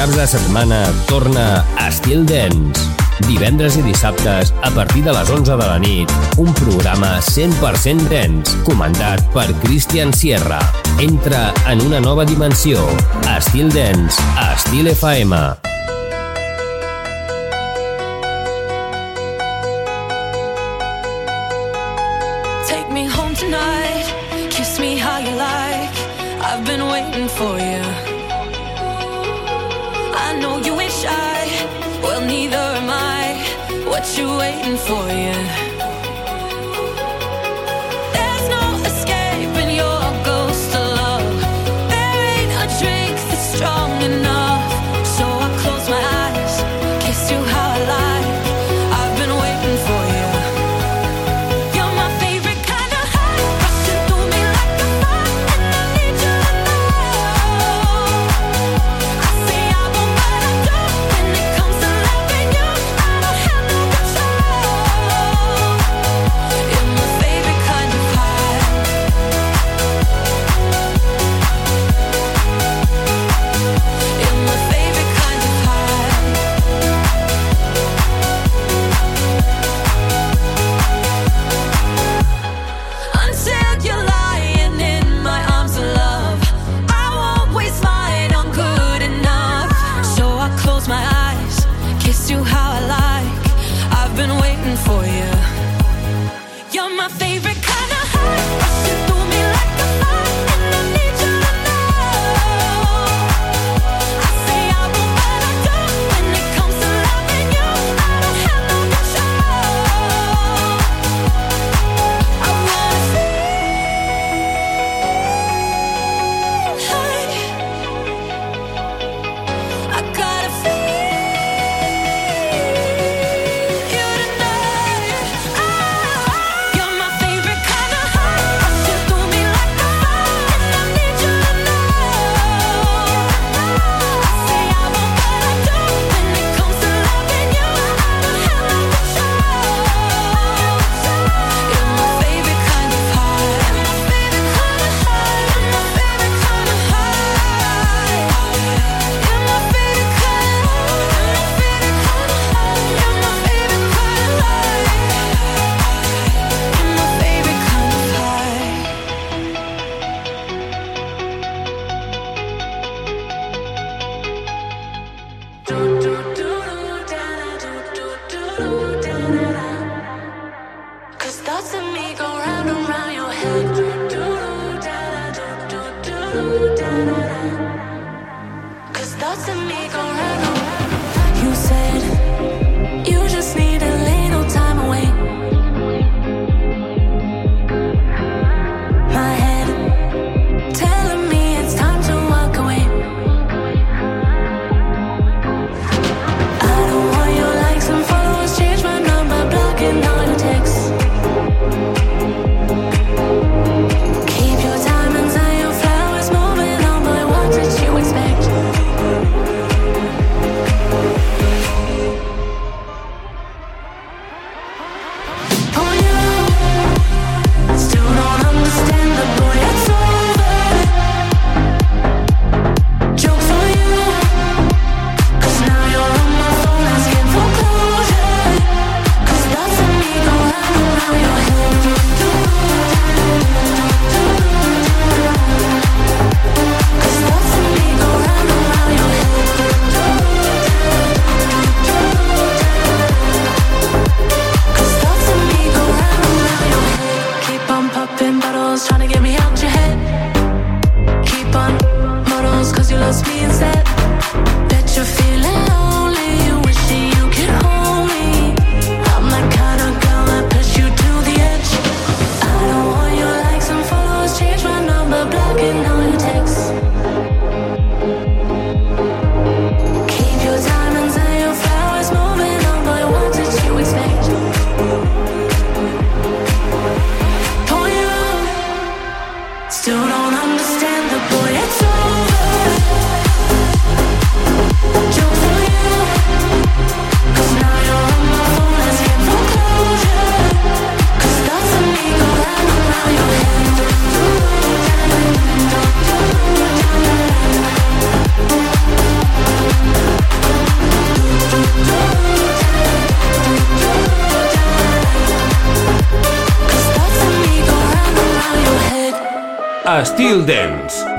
caps de setmana torna Estil Dance. Divendres i dissabtes, a partir de les 11 de la nit, un programa 100% dance, comandat per Christian Sierra. Entra en una nova dimensió. Estil Dance, a Estil FM. for you. know you ain't shy. Well, neither am I. What you waiting for, yeah?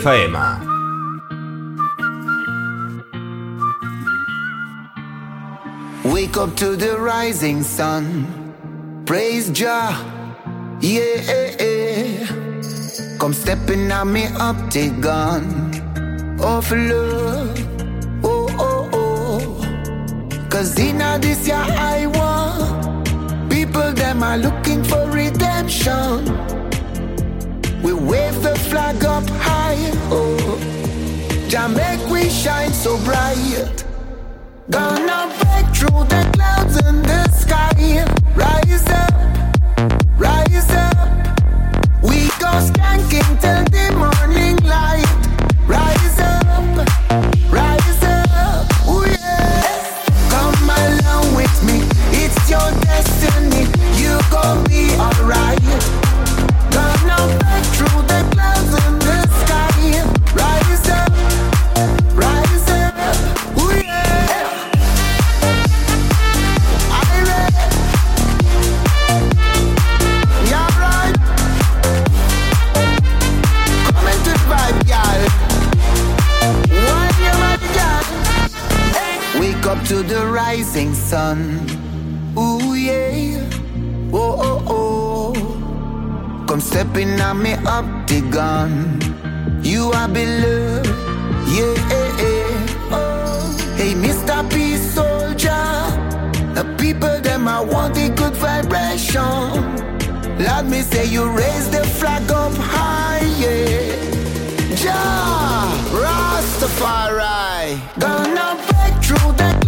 FM. Wake up to the rising sun. Praise Jah. Yeah. Come stepping on me optagon. Of love. Oh, oh, oh. Cause in this year I want. People, them are looking for redemption. We wave the flag up high, oh. Jamaica we shine so bright. Gonna break through the clouds in the sky. Rise up, rise up. We go skanking till the morning. sun. Ooh yeah, oh oh oh. Come stepping on me up the gun. You are beloved, yeah yeah yeah. Oh. Hey Mr. Peace Soldier, the people them I want the good vibration. Let me say you raise the flag up high, yeah. Ja, Rastafari, gonna break through.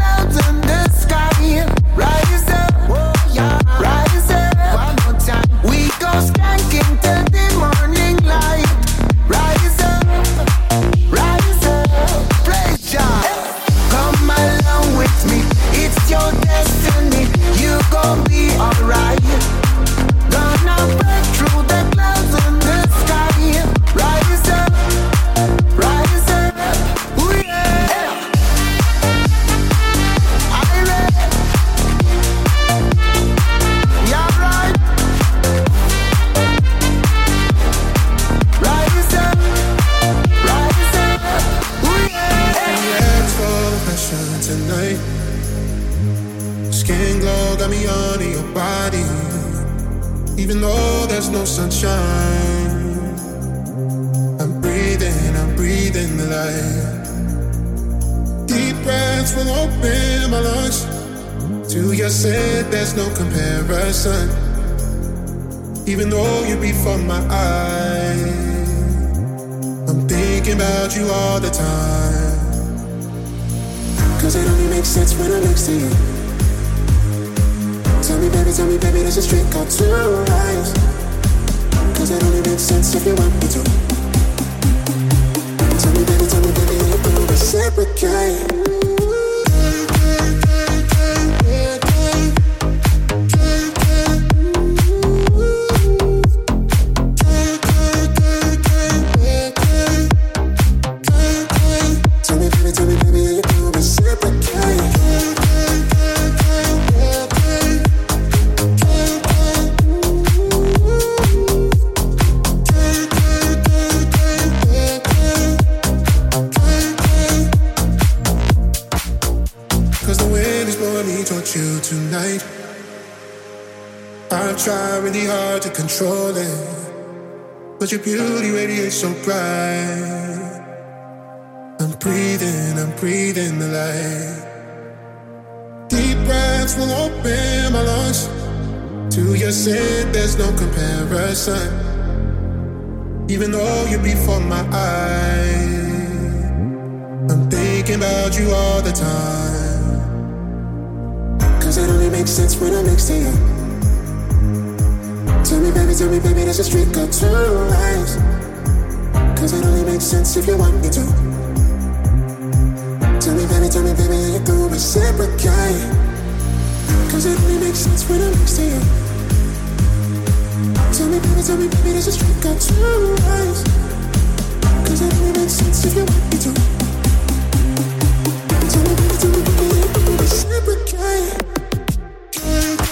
surely taught you tonight. I try really hard to control it, but your beauty radiates so bright. I'm breathing, I'm breathing the light. Deep breaths will open my lungs. To your scent, there's no comparison. Even though you're before my eyes, I'm thinking about you all the time. Cause it only makes sense when I'm next to you. Tell me, baby, tell me, baby, does the street got two lives? Cause it only makes sense if you want me to. Tell me, baby, tell me, baby, are you gonna reciprocate? Cause it only makes sense when I'm next to you. Tell me, baby, tell me, baby, does the street got two lives? Cause it only makes sense if you want me to. Tell me, baby, tell me, baby, are you gonna reciprocate? work.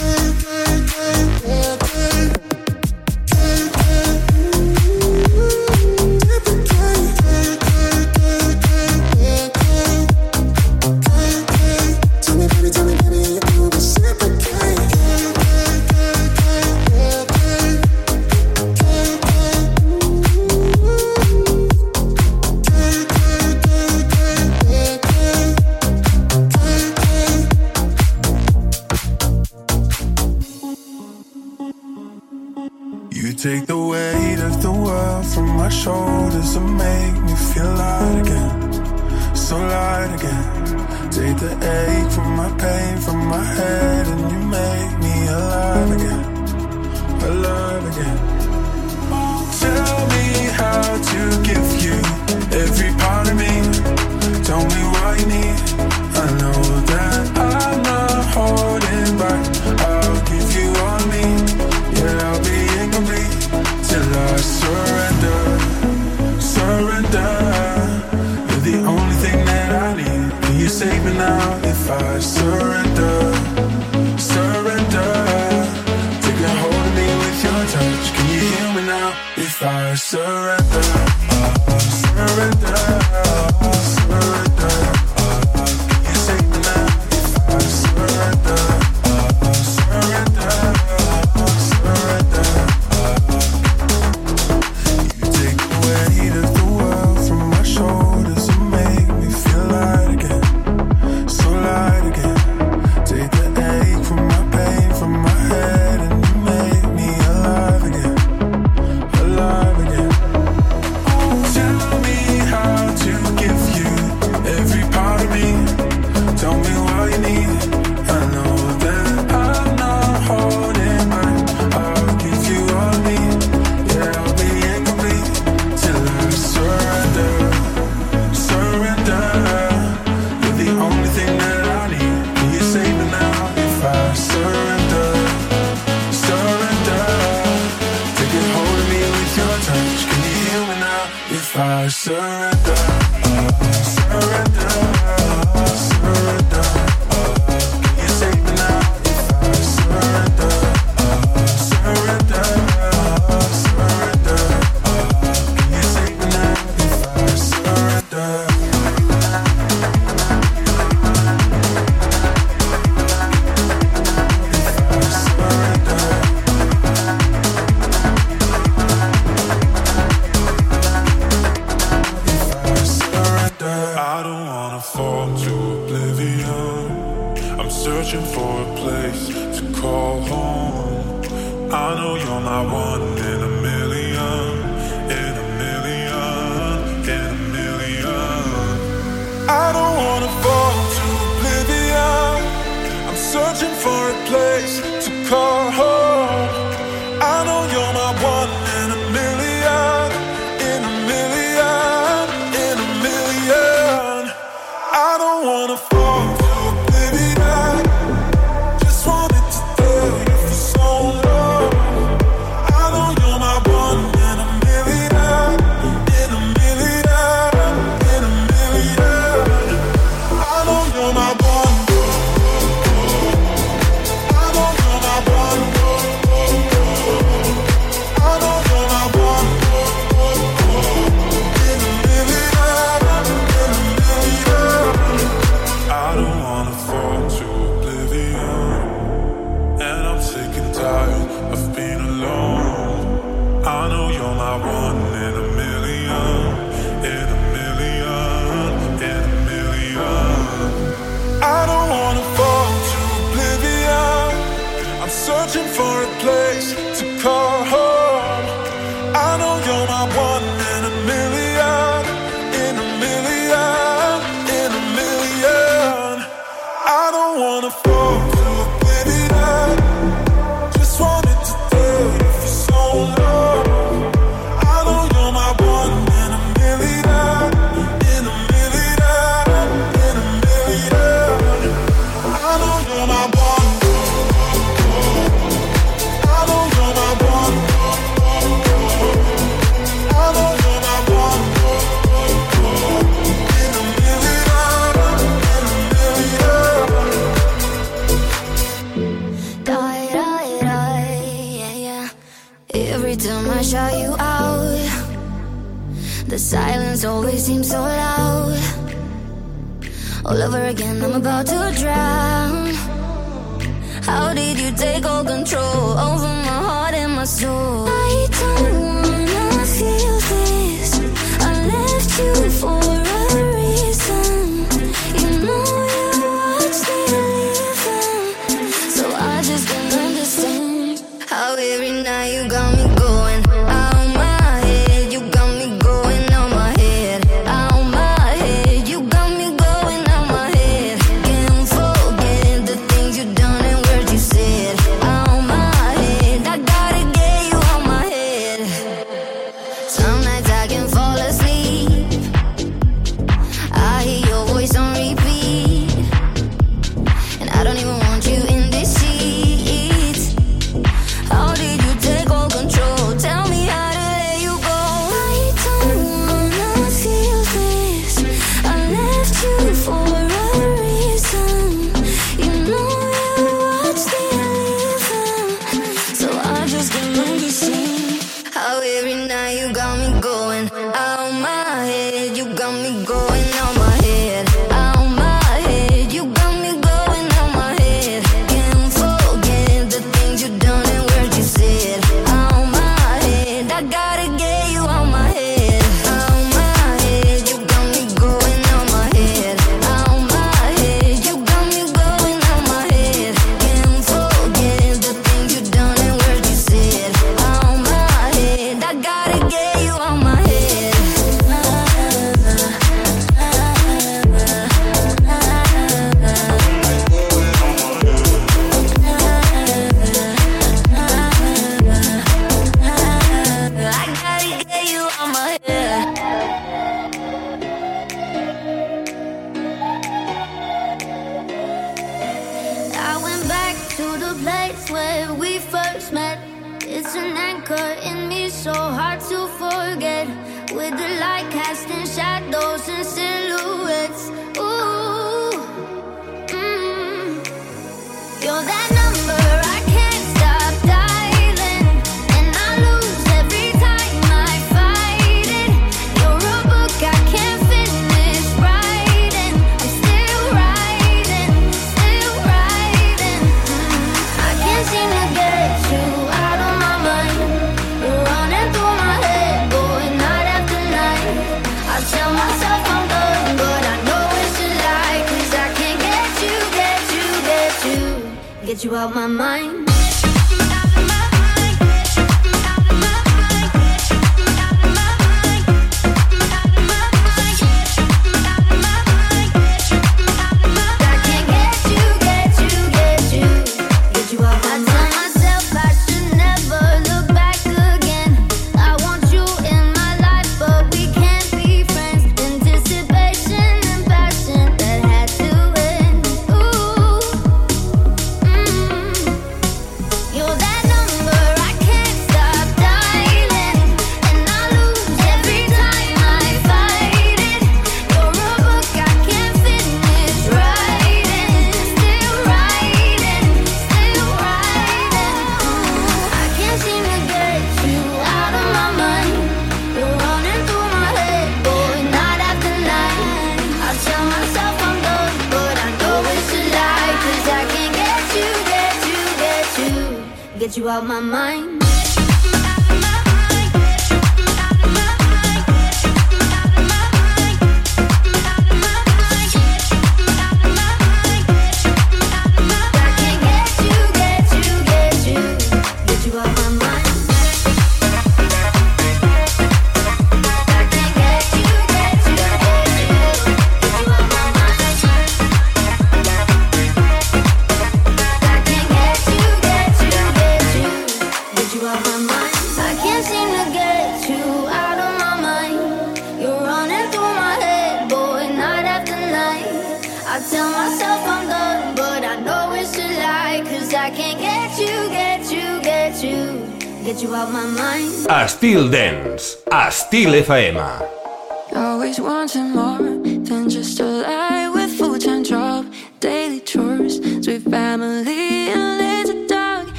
Estil FM.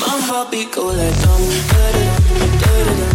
My heartbeat go like dum, da da dum, da da dum.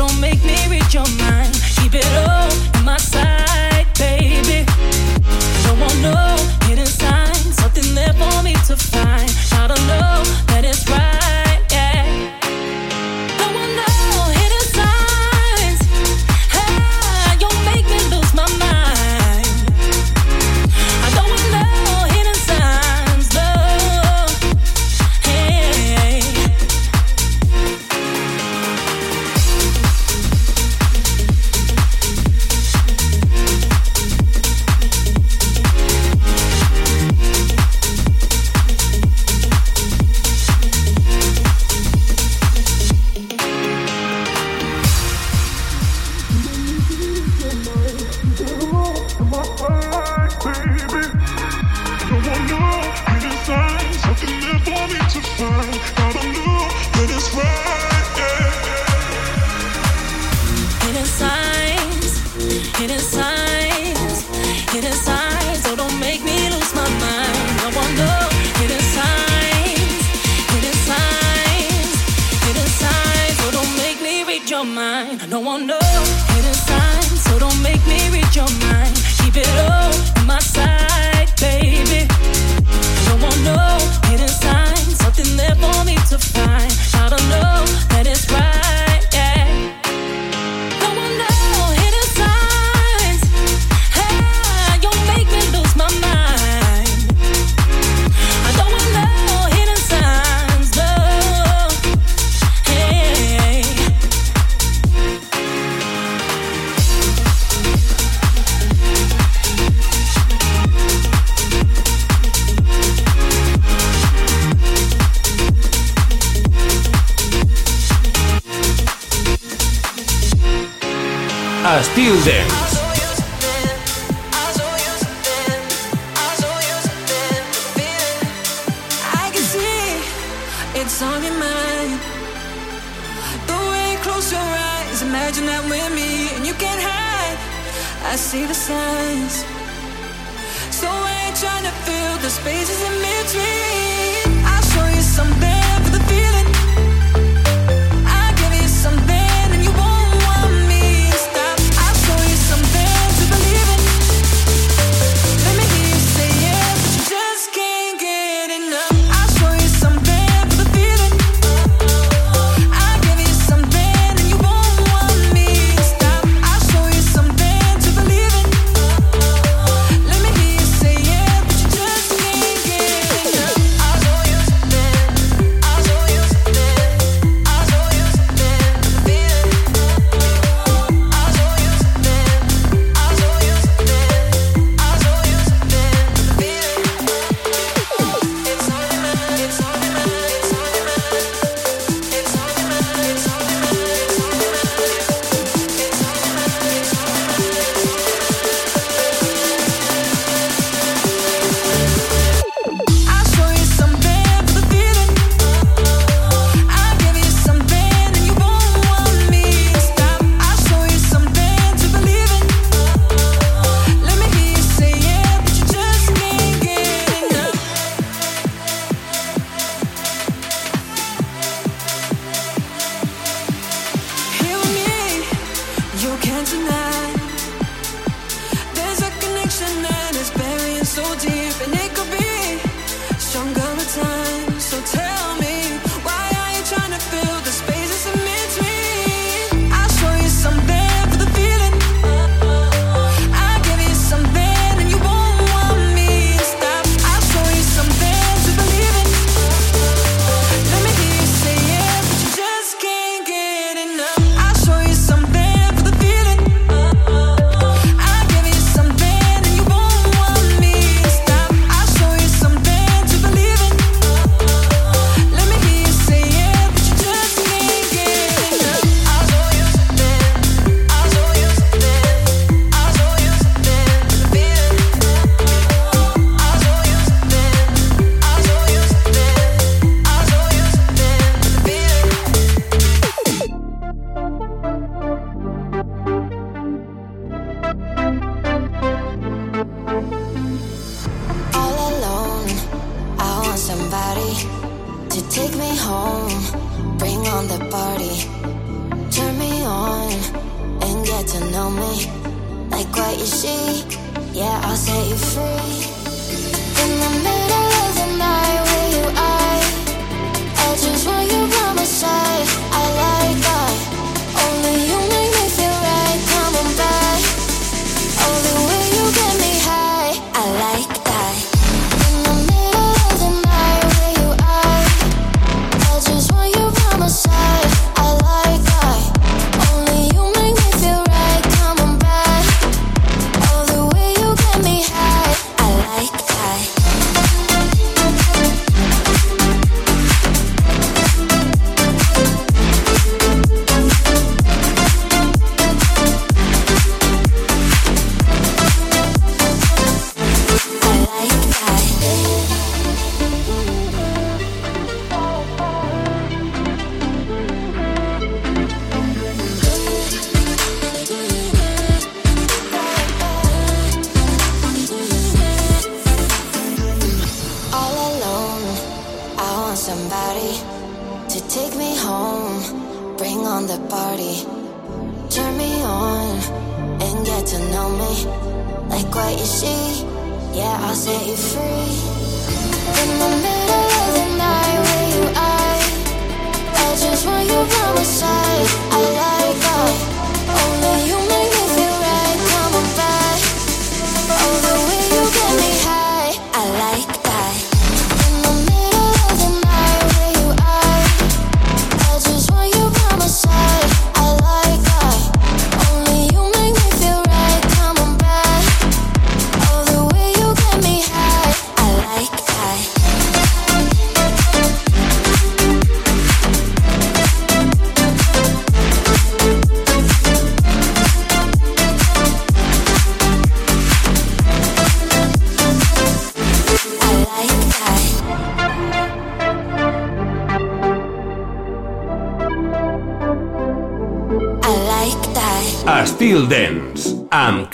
don't make me your mind. Keep it all my side, baby. Don't want no hidden signs, there for me to find. I don't know. I still dance. It's on your mind. The way you close your eyes, imagine that we're me and you can't hide. I see the signs. So I ain't trying to fill the space.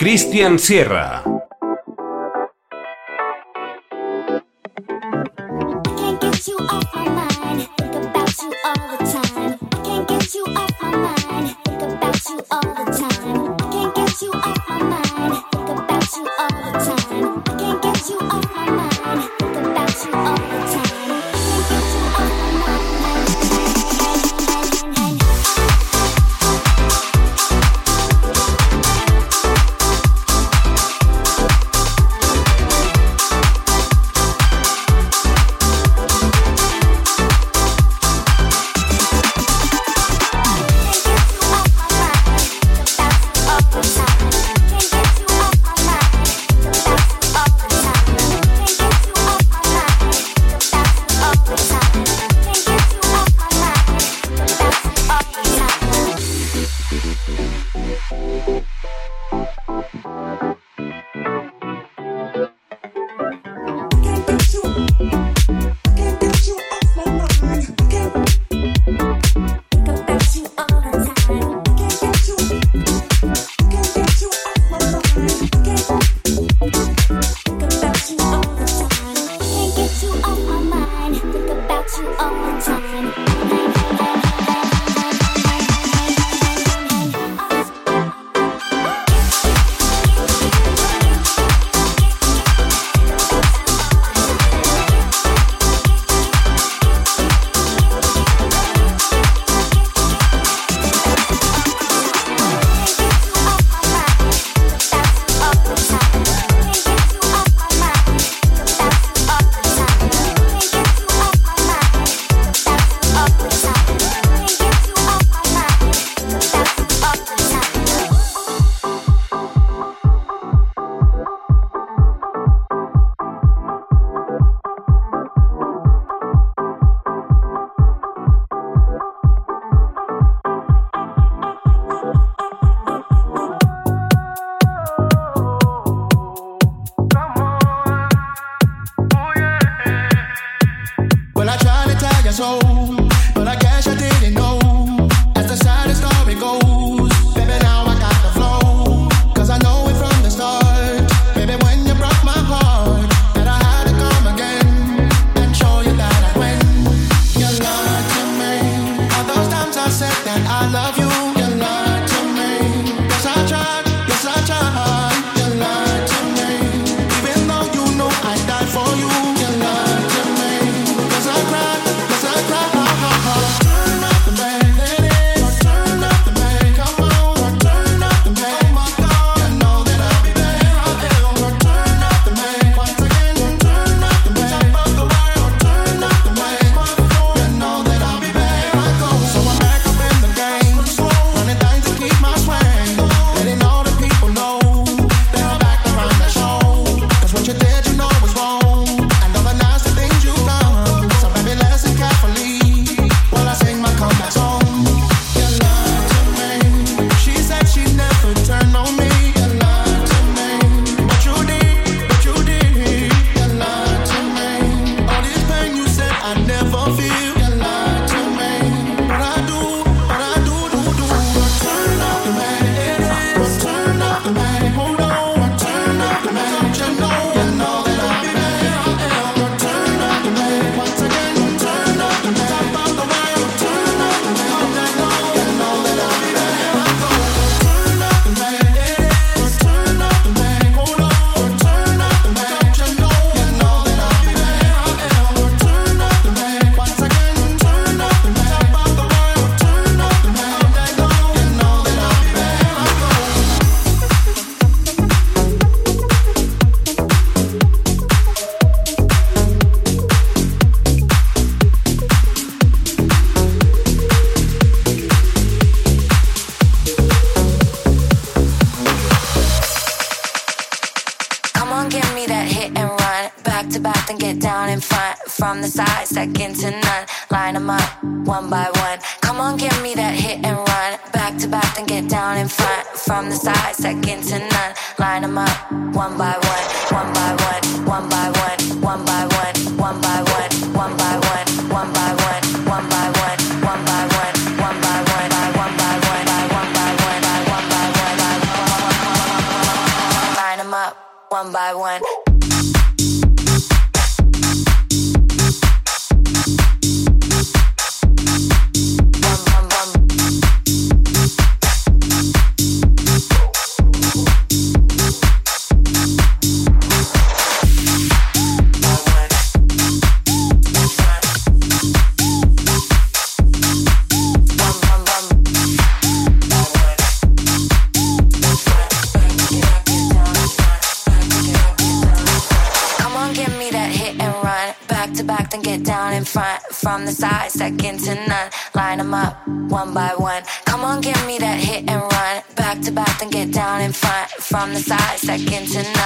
Cristian Sierra.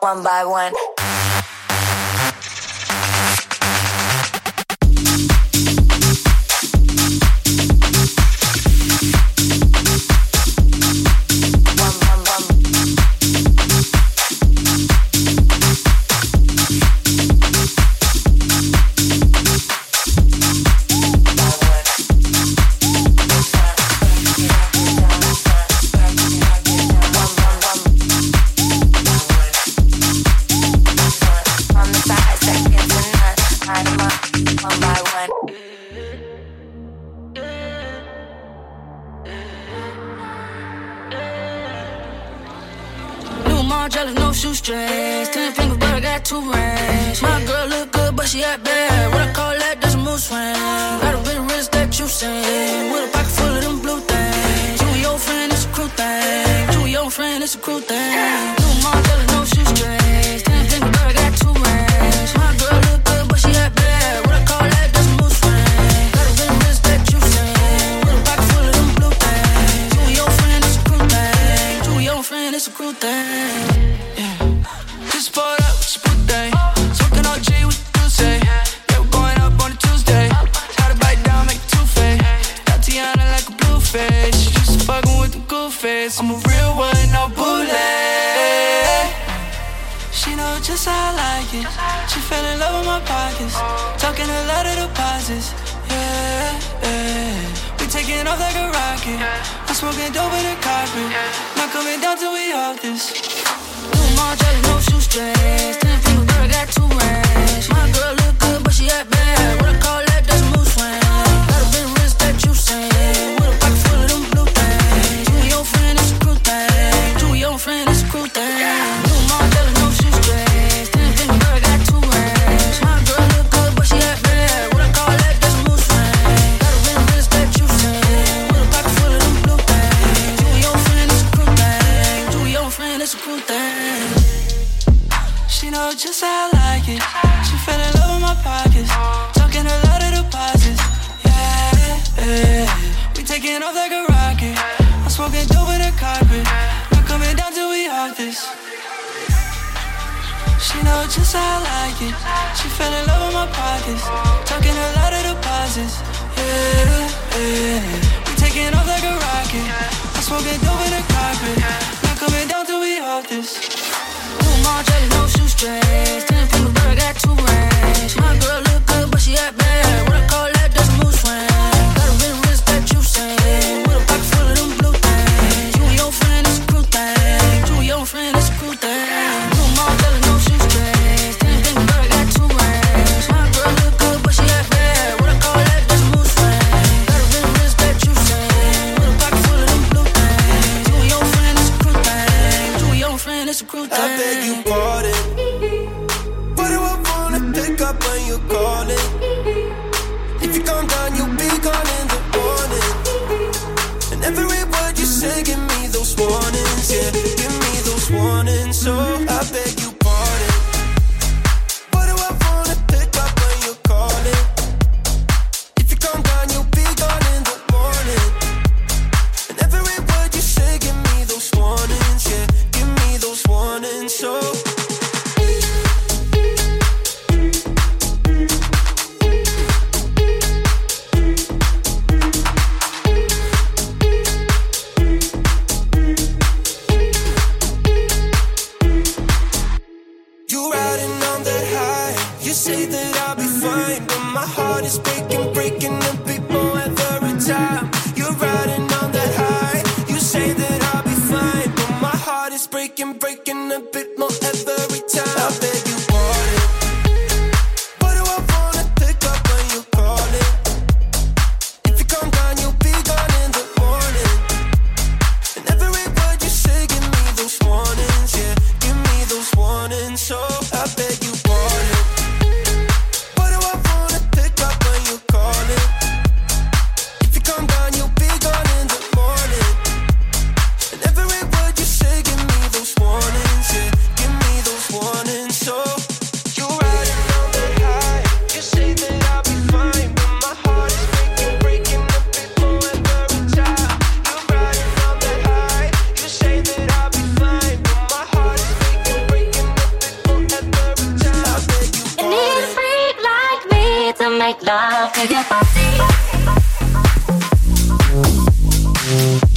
one by one. just how I like it. She fell in love with my pockets, talking a lot of deposits. Yeah, yeah. we taking off like a rocket. I'm smoking dope in the carpet, not coming down till we off this. Two more drugs, no shoestrings. Ten finger girl got too much. My girl look good, but she act bad. What I call She fell in love with my pockets, talking a lot of deposits. Yeah, yeah. We taking off like a rocket. I smoking it over the carpet. Not coming down till we off this. Two Martellas, no shoestrings. Ten from the got two rings. My girl. I beg you pardon. What do I wanna pick up when you calling? make love to you.